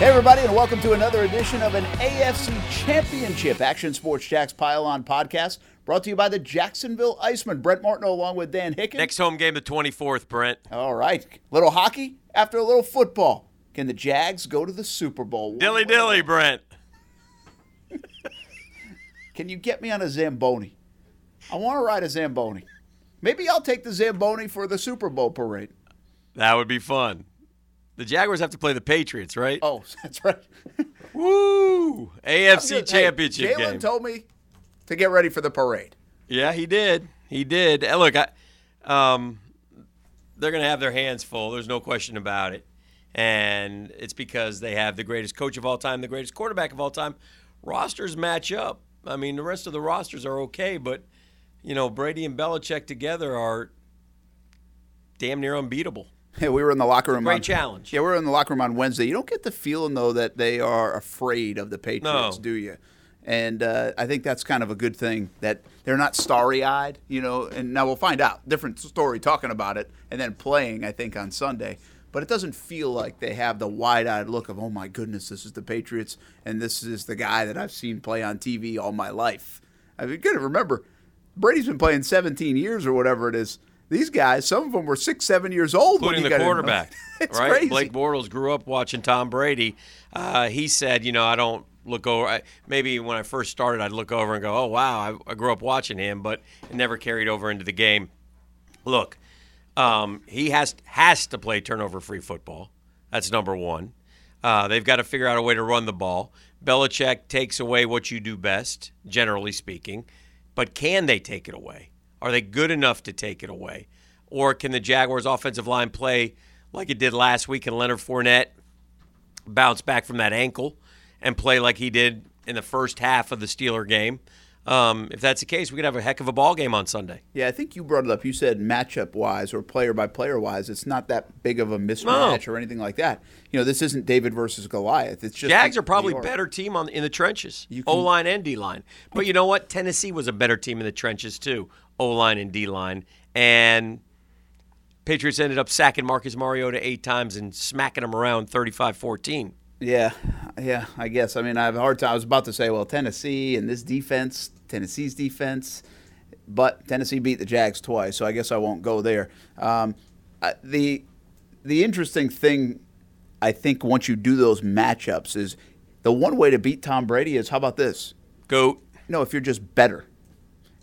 Hey, everybody, and welcome to another edition of an AFC Championship Action Sports Jax Pile On podcast brought to you by the Jacksonville Icemen. Brent Martin along with Dan Hicken. Next home game, the 24th, Brent. All right. Little hockey after a little football. Can the Jags go to the Super Bowl? Dilly dilly, Brent. Can you get me on a Zamboni? I want to ride a Zamboni. Maybe I'll take the Zamboni for the Super Bowl parade. That would be fun. The Jaguars have to play the Patriots, right? Oh, that's right. Woo! AFC Championship hey, Jalen game. told me to get ready for the parade. yeah, he did. He did. Look, I, um, they're going to have their hands full. There's no question about it. And it's because they have the greatest coach of all time, the greatest quarterback of all time. Rosters match up. I mean, the rest of the rosters are okay, but you know, Brady and Belichick together are damn near unbeatable. Yeah, we were in the locker room. Great on, challenge. Yeah, we were in the locker room on Wednesday. You don't get the feeling though that they are afraid of the Patriots, No. do you? And uh, I think that's kind of a good thing that they're not starry-eyed, you know. And now we'll find out. Different story talking about it and then playing. I think on Sunday, but it doesn't feel like they have the wide-eyed look of, oh my goodness, this is the Patriots, and this is the guy that I've seen play on TV all my life. I mean, you got to remember, Brady's been playing 17 years or whatever it is. These guys, some of them were six, seven years old, when including you the quarterback. it's right? crazy. Blake Bortles grew up watching Tom Brady. Uh, he said, you know, I don't look over. I, maybe when I first started, I'd look over and go, oh wow, I, I grew up watching him, but it never carried over into the game. Look, um, he has has to play turnover-free football. That's number one. Uh, they've got to figure out a way to run the ball. Belichick takes away what you do best, generally speaking, but can they take it away? Are they good enough to take it away? Or can the Jaguars' offensive line play like it did last week and Leonard Fournette bounce back from that ankle and play like he did in the first half of the Steeler game? Um, if that's the case, we could have a heck of a ball game on Sunday. Yeah, I think you brought it up. You said matchup wise or player by player wise, it's not that big of a mismatch or anything like that. You know, this isn't David versus Goliath. It's just Jags New are probably better team on in the trenches, O line and D line. But you know what? Tennessee was a better team in the trenches too, O line and D line. And Patriots ended up sacking Marcus Mariota eight times and smacking him around 35-14. Yeah, yeah. I guess. I mean, I have a hard time. I was about to say, well, Tennessee and this defense, Tennessee's defense, but Tennessee beat the Jags twice, so I guess I won't go there. Um, the the interesting thing, I think, once you do those matchups, is the one way to beat Tom Brady is how about this? Goat. No, if you're just better.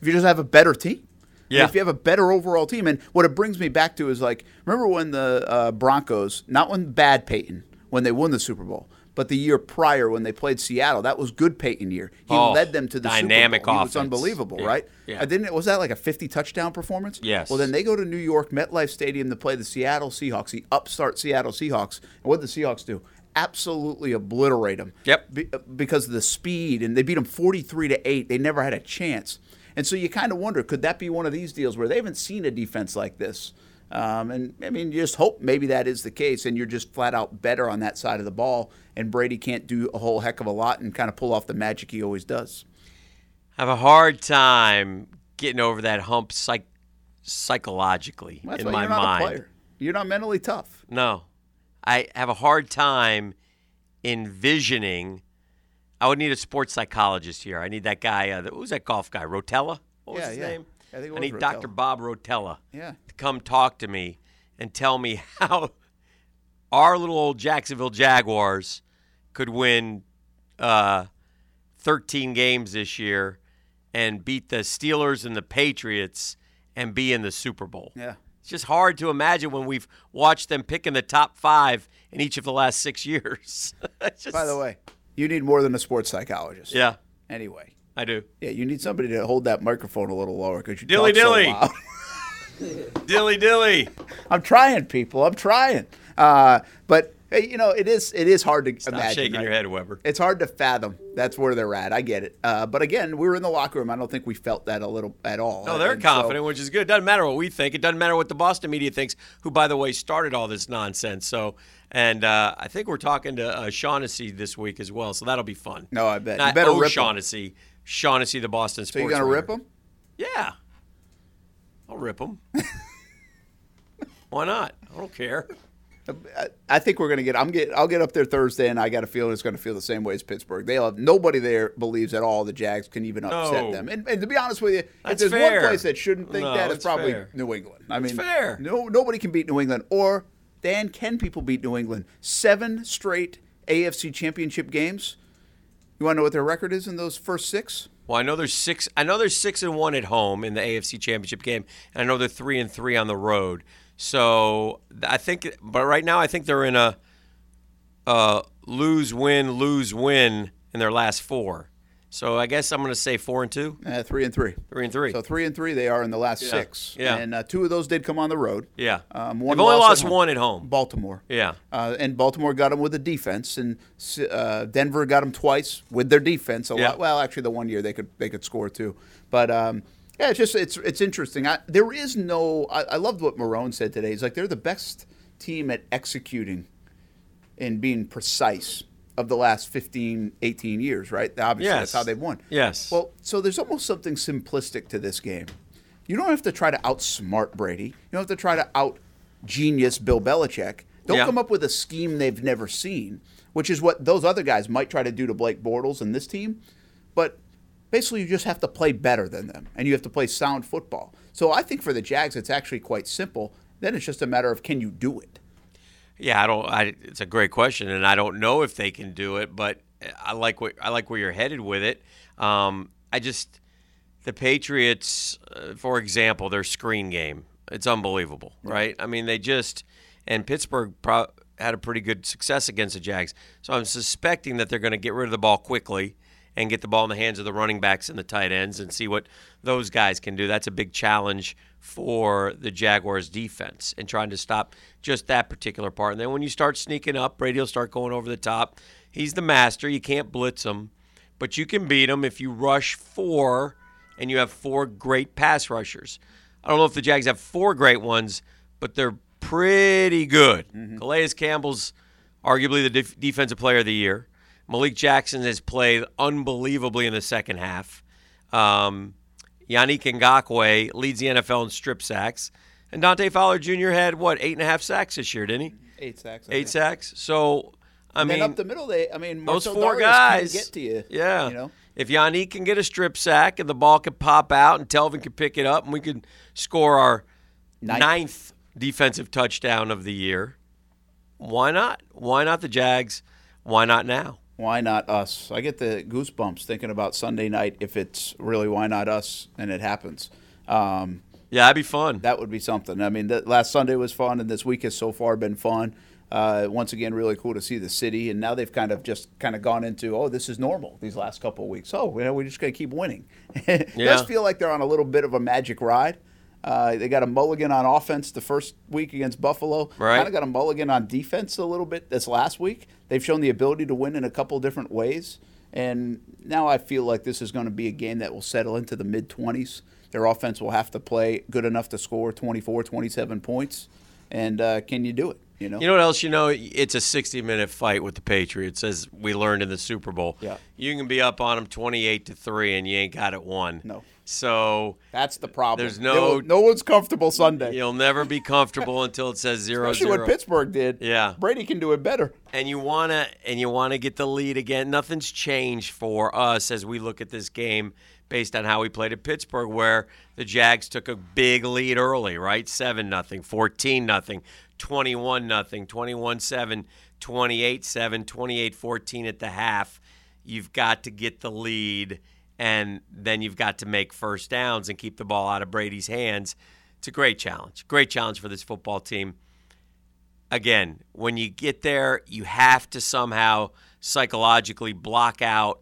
If you just have a better team. Yeah. If you have a better overall team. And what it brings me back to is like, remember when the uh, Broncos, not when bad Peyton, when they won the Super Bowl, but the year prior when they played Seattle, that was good Peyton year. He Oh, led them to the dynamic Super Bowl. He was unbelievable, Yeah, right? yeah. Uh, didn't it, was that like a 50 touchdown performance? Yes. Well, then they go to New York, MetLife Stadium to play the Seattle Seahawks, the upstart Seattle Seahawks. And what did the Seahawks do? Absolutely obliterate them. Yep. Be, because of the speed, and they beat them 43 to 8. They never had a chance. And so you kind of wonder could that be one of these deals where they haven't seen a defense like this? Um, and I mean, you just hope maybe that is the case, and you're just flat out better on that side of the ball, and Brady can't do a whole heck of a lot and kind of pull off the magic he always does. I have a hard time getting over that hump psych- psychologically That's in my you're not mind. a player. You're not mentally tough. No. I have a hard time envisioning. I would need a sports psychologist here. I need that guy. Uh, who's that golf guy? Rotella? What was Yeah, his yeah. name? I I need Rotella. Dr. Bob Rotella Yeah. to come talk to me and tell me how our little old Jacksonville Jaguars could win uh, 13 games this year and beat the Steelers and the Patriots and be in the Super Bowl. Yeah. It's just hard to imagine when we've watched them pick in the top five in each of the last six years. Just- By the way, you need more than a sports psychologist. yeah, Anyway. I do. Yeah, you need somebody to hold that microphone a little lower because you Dilly talk so dilly. loud. Dilly dilly. I'm trying, people. I'm trying. Uh, but hey, you know, it is it is hard to Stop imagine. shaking right? your head, Weber. It's hard to fathom. That's where they're at. I get it. Uh, but again, we were in the locker room. I don't think we felt that a little at all. No, they're And so- confident, which is good. It Doesn't matter what we think. It doesn't matter what the Boston media thinks, who, by the way, started all this nonsense. So, and uh, I think we're talking to uh, Shaughnessy this week as well. So that'll be fun. No, I bet. You Not better rip. Shaughnessy. Shaughnessy, the Boston sports. so you gonna writer. rip them? Yeah. I'll rip them. Why not? I don't care. I- I think we're going to get. I'm get. I'll get up there Thursday, and I got a feeling it's going to feel the same way as Pittsburgh. They have nobody there believes at all the Jags can even upset No. them. And, and to be honest with you, if there's fair. one place that shouldn't think No, that, it's it's probably fair. New England. I mean, fair. No, nobody can beat New England. Or Dan, can people beat New England? Seven straight AFC Championship games. You want to know what their record is in those first six? Well, I know there's six. I know there's six and one at home in the AFC Championship game, and I know they're three and three on the road. So I think, but right now I think they're in a uh, lose win lose win in their last four. So I guess I'm going to say four and two, Uh, three and three. three and three. So three and three they are in the last Yeah. six. Yeah. And uh, two of those did come on the road. yeah, Um, one they've only lost at one at home. Baltimore. Yeah, Uh, and Baltimore got them with the defense, and uh, Denver got them twice with their defense. A Yeah. lot. Well, actually, the one year they could they could score too, but um, yeah, it's just it's it's interesting. I, there is no. I, I loved what Marrone said today. He's like they're the best team at executing and being precise of the last 15, 18 years. Right? Obviously, Yes. that's how they've won. Yes. Well, so there's almost something simplistic to this game. You don't have to try to outsmart Brady. You don't have to try to out genius Bill Belichick. Don't Yeah. come up with a scheme they've never seen, which is what those other guys might try to do to Blake Bortles and this team. But basically, you just have to play better than them, and you have to play sound football. So I think for the Jags, it's actually quite simple. Then it's just a matter of can you do it. Yeah, I don't. I, it's a great question, and I don't know if they can do it, but I like what I like where you're headed with it. Um, I just the Patriots, uh, for example, their screen game, it's unbelievable, right? I mean, they just and Pittsburgh pro- had a pretty good success against the Jags, so I'm suspecting that they're going to get rid of the ball quickly and get the ball in the hands of the running backs and the tight ends and see what those guys can do. That's a big challenge for the Jaguars defense and trying to stop just that particular part. And then when you start sneaking up, Brady will start going over the top. He's the master. You can't blitz him, but you can beat him if you rush four and you have four great pass rushers. I don't know if the Jags have four great ones, but they're pretty good. Calais Campbell's arguably the def- defensive player of the year. Malik Jackson has played unbelievably in the second half. Um, Yannick Ngakoue leads the NFL in strip sacks. And Dante Fowler Jr. had, what, eight and a half sacks this year, didn't he? Eight sacks. I Eight think. sose. So, I And mean, up the middle, they. I mean, those four Darius guys can get to you. Yeah. You know. If Yannick can get a strip sack and the ball can pop out and Telvin can pick it up and we can score our Ninth. ninth defensive touchdown of the year, why not? Why not the Jags? Why not now? Why not us? I get the goosebumps thinking about Sunday night. If it's really why not us, and it happens, um, Yeah, that'd be fun. that would be something. I mean, the, last Sunday was fun, and this week has so far been fun. Uh, once again, really cool to see the city, and now they've kind of just kind of gone into oh, this is normal these last couple of weeks. Oh, you know, we're just going to keep winning. it Yeah. does feel like they're on a little bit of a magic ride. Uh, they got a mulligan on offense the first week against Buffalo. Right. Kind of got a mulligan on defense a little bit this last week. They've shown the ability to win in a couple different ways. And now I feel like this is going to be a game that will settle into the mid 20s. Their offense will have to play good enough to score 24, 27 points. And uh, can you do it? You know? You know what else you know? It's a 60 minute fight with the Patriots, as we learned in the Super Bowl. Yeah. You can be up on them 28 to 3 and you ain't got it won. No. So That's the problem. There's no- will- no one's comfortable Sunday. you'll never be comfortable until it says 0 Especially 0. what Pittsburgh did. Yeah. Brady can do it better. and you wanna and you wanna get the lead again. Nothing's changed for us as we look at this game based on how we played at Pittsburgh, where the Jags took a big lead early, right? Seven nothing, fourteen nothing, twenty-one nothing, 21-7, 28-7, 28-14 at the half. You've got to get the lead, and then you've got to make first downs and keep the ball out of Brady's hands. It's a great challenge. Great challenge for this football team again, when you get there, you have to somehow psychologically block out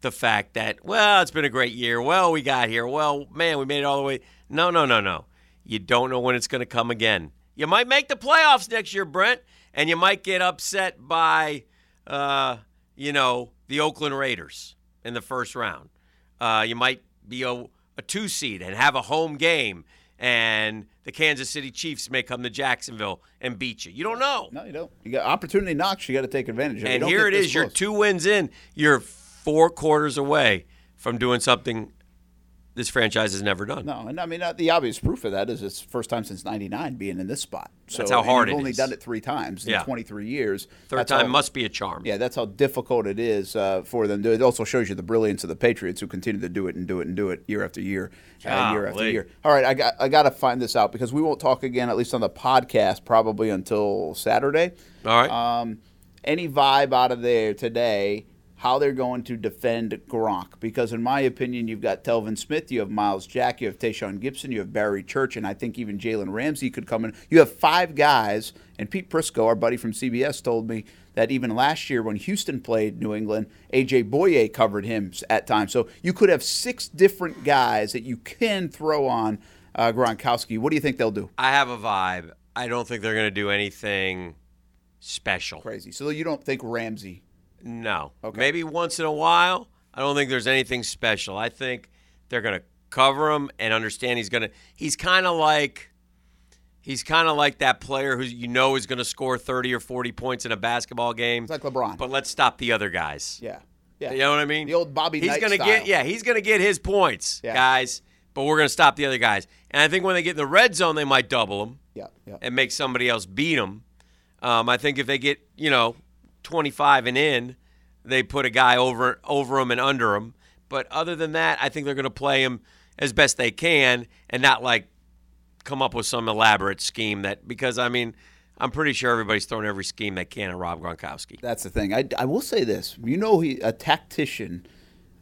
the fact that, well, it's been a great year. Well, we got here. Well, man, we made it all the way. No, no, no, no. You don't know when it's going to come again. You might make the playoffs next year, Brent, and you might get upset by, uh, you know, the Oakland Raiders in the first round. Uh, you might be a, a two seed and have a home game, and the Kansas City Chiefs may come to Jacksonville and beat you. You don't know. No, you don't. You got opportunity knocks. You got to take advantage of. And here it is. is. You're two wins in. You're four quarters away from doing something this franchise has never done. No, and I mean uh, the obvious proof of that is it's first time since '99 being in this spot. So That's how hard you've only is. done it three times in Yeah. 23 years. Third time how- must be a charm. Yeah, that's how difficult it is uh, for them. It also shows you the brilliance of the Patriots who continue to do it and do it and do it year after year, and year after year. All right, I got I got to find this out because we won't talk again, at least on the podcast, probably until Saturday. All right. Um, any vibe out of there today? How they're going to defend Gronk? Because in my opinion, you've got Telvin Smith, you have Myles Jack, you have Tashaun Gipson, you have Barry Church, and I think even Jalen Ramsey could come in. You have five guys, and Pete Prisco, our buddy from CBS, told me that even last year when Houston played New England, AJ Bouye covered him at times. So you could have six different guys that you can throw on uh, Gronkowski. What do you think they'll do? I have a vibe. I don't think they're going to do anything special. Crazy. So you don't think Ramsey? No. Okay. Maybe once in a while. I don't think there's anything special. I think they're going to cover him and understand he's going to. He's kind of like. He's kind of like that player who you know is going to score 30 or 40 points in a basketball game. It's like LeBron. But let's stop the other guys. Yeah. Yeah. You know what I mean? The old Bobby He's Knight gonna style. get yeah, he's gonna get his points, Yeah. guys. But we're gonna stop the other guys. And I think when they get in the red zone, they might double them Yeah. Yeah. and make somebody else beat them. Um, I think if they get you know 25 and in, they put a guy over over them and under them. But other than that, I think they're gonna play him as best they can and not like come up with some elaborate scheme that because I mean. I'm pretty sure everybody's throwing every scheme they can at Rob Gronkowski. That's the thing. I, I will say this. You know, he a tactician,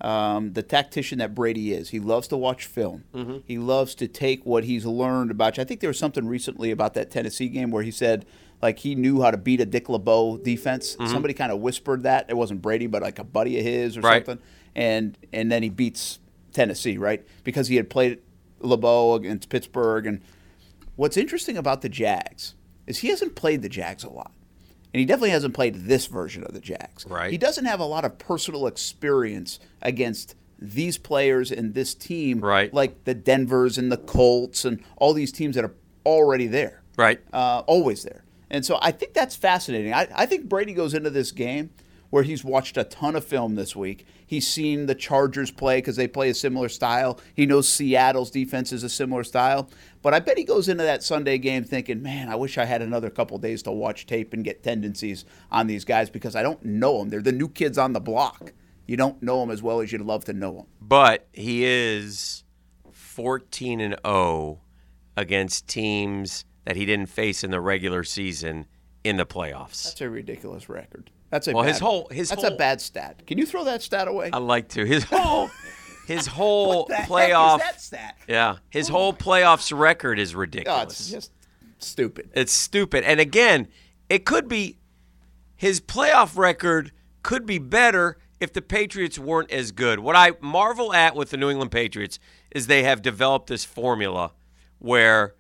um, the tactician that Brady is. He loves to watch film. Mm-hmm. He loves to take what he's learned about you. I think there was something recently about that Tennessee game where he said like he knew how to beat a Dick LeBeau defense. Somebody kind of whispered that. It wasn't Brady, but like a buddy of his or Mm-hmm. Right. something. And and then he beats Tennessee, right? Because he had played LeBeau against Pittsburgh. And what's interesting about the Jags is he hasn't played the Jags a lot. And he definitely hasn't played this version of the Jags. Right. He doesn't have a lot of personal experience against these players and this team, Right. like the Denvers and the Colts and all these teams that are already there, Right. uh, always there. And so I think that's fascinating. I, I think Brady goes into this game where he's watched a ton of film this week. He's seen the Chargers play because they play a similar style. He knows Seattle's defense is a similar style. But I bet he goes into that Sunday game thinking, man, I wish I had another couple days to watch tape and get tendencies on these guys because I don't know them. They're the new kids on the block. You don't know them as well as you'd love to know them. But he is 14 and 0 against teams that he didn't face in the regular season in the playoffs. That's a ridiculous record. That's a Well, bad, his whole- his that's whole- a bad stat. Can you throw that stat away? I like to. His whole his whole playoff stat? Yeah, his oh whole playoffs record is Oh, ridiculous. it's just stupid. It's stupid. And again, it could be his playoff record could be better if the Patriots weren't as good. What I marvel at with the New England Patriots is they have developed this formula where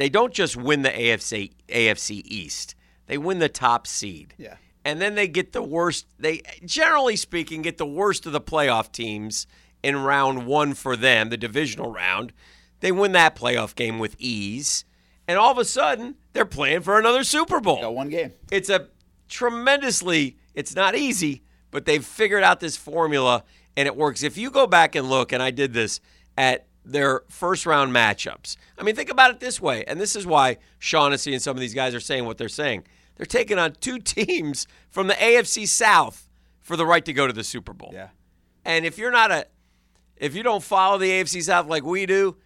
they don't just win the AFC AFC East. They win the top seed. Yeah. And then they get the worst they generally speaking get the worst of the playoff teams in round 1 for them, the divisional round. They win that playoff game with ease. And all of a sudden, they're playing for another Super Bowl Got one game. it's a tremendously it's not easy but they've figured out this formula and it works if you go back and look and i did this at their first round matchups i mean think about it this way and this is why shaughnessy and some of these guys are saying what they're saying they're taking on two teams from the afc south for the right to go to the super bowl Yeah. and if you're not a if you don't follow the afc south like we do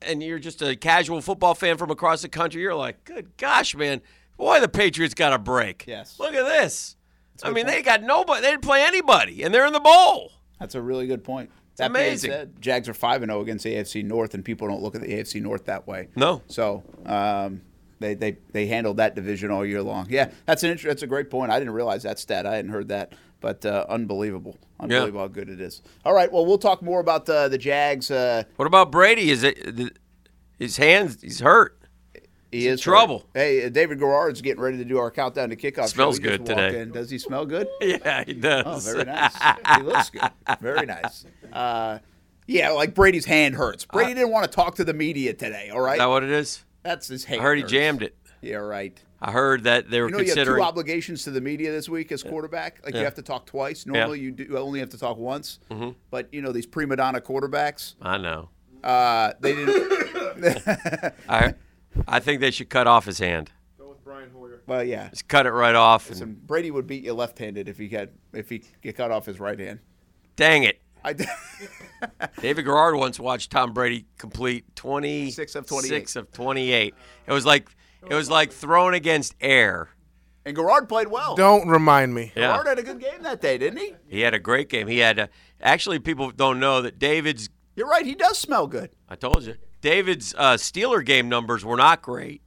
and you're just a casual football fan from across the country, you're like, good gosh, man, boy, the Patriots got a break. Yes. Look at this. I mean, point. they got nobody. They didn't play anybody, and they're in the bowl. That's a really good point. That amazing. said, Jags are five and zero against the AFC North, and people don't look at the AFC North that way. No. So um, they, they they handled that division all year long. Yeah, that's an that's a great point. I didn't realize that stat. I hadn't heard that, but uh, unbelievable, unbelievable how good it is. All right, well, we'll talk more about the the Jags. Uh, What about Brady? Is it the- his hands? He's hurt. He is trouble. hurt. Hey, uh, David Garrard's getting ready to do our countdown to kickoff. Smells show. Good today. in. Does he smell good? Yeah, he does. Oh, very nice. he looks good. Very nice. Uh, yeah, like Brady's hand hurts. Brady didn't want to talk to the media today. All right, Is that what it is? that's his hand. I heard he jammed it. Yeah, right. I heard that they were You know, you have two obligations to the media this week as quarterback. Like you have to talk twice. Normally, you do only have to talk once. Mm-hmm. But you know, these prima donna quarterbacks, I know. uh, they didn't. I I think they should cut off his hand. Go with Brian Hoyer. well, yeah. Just cut it right off. And, And Brady would beat you left-handed if he had if he get cut off his right hand. dang it. I, David Garrard once watched Tom Brady complete 26 of 28. Six of 28. It was like it was like thrown against air. and Garrard played well. Don't remind me. Yeah. Garrard had a good game that day, didn't he? He had a great game. He had a, actually people don't know that David's You're right. He does smell good. I told you. David's uh, Steeler game numbers were not great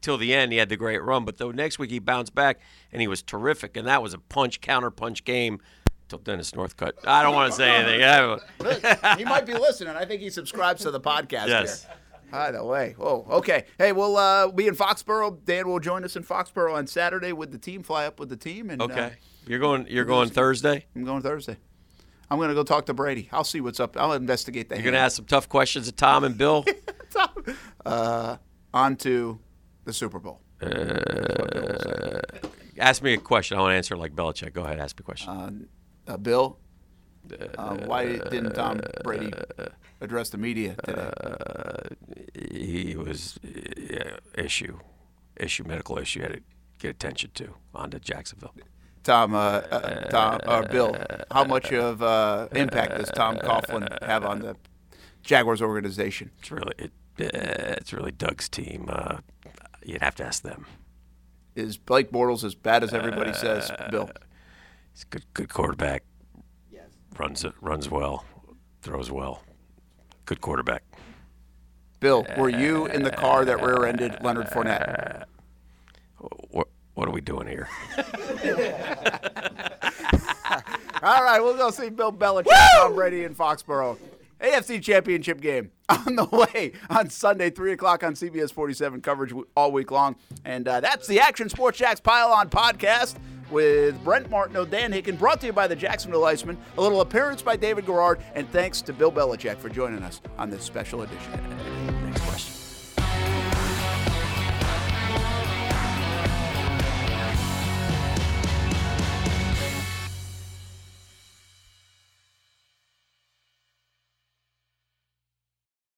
till the end. He had the great run, but the next week he bounced back and he was terrific. And that was a punch counter punch game till Dennis Northcutt. I don't want to say anything. He might be listening. I think he subscribes to the podcast. Yes. Here. By the way, whoa, okay. Hey, we'll uh, be in Foxborough. Dan will join us in Foxborough on Saturday with the team. Fly up with the team, and uh, Okay, you're going. You're going Thursday. I'm going Thursday. I'm going to go talk to Brady. I'll see what's up. I'll investigate that. You're going to ask some tough questions of Tom and Bill. uh, on to the Super Bowl. ask me a question. I want to answer like Belichick. Go ahead. Ask me a question. Uh, Bill, uh, why didn't Tom Brady address the media today? he was uh, issue, issue, medical issue. Had to get attention to. On to Jacksonville. Tom, uh, uh, Tom, or Bill, how much of uh, impact does Tom Coughlin have on the Jaguars organization? It's really it, uh, it's really Doug's team. Uh, you'd have to ask them. Is Blake Bortles as bad as everybody says, Bill? He's a good good quarterback. Yes. Runs runs well, throws well. Good quarterback. Bill, were you in the car that rear-ended Leonard Fournette? What are we doing here? All right, we'll go see Bill Belichick, Tom Brady in Foxborough. AFC Championship game on the way on Sunday, 3 o'clock on CBS 47 coverage all week long. And uh, that's the Action Sports Jax Pile On podcast with Brent Martineau, Dan Hicken, brought to you by the Jacksonville Icemen. A little appearance by David Garrard, and thanks to Bill Belichick for joining us on this special edition. Next question.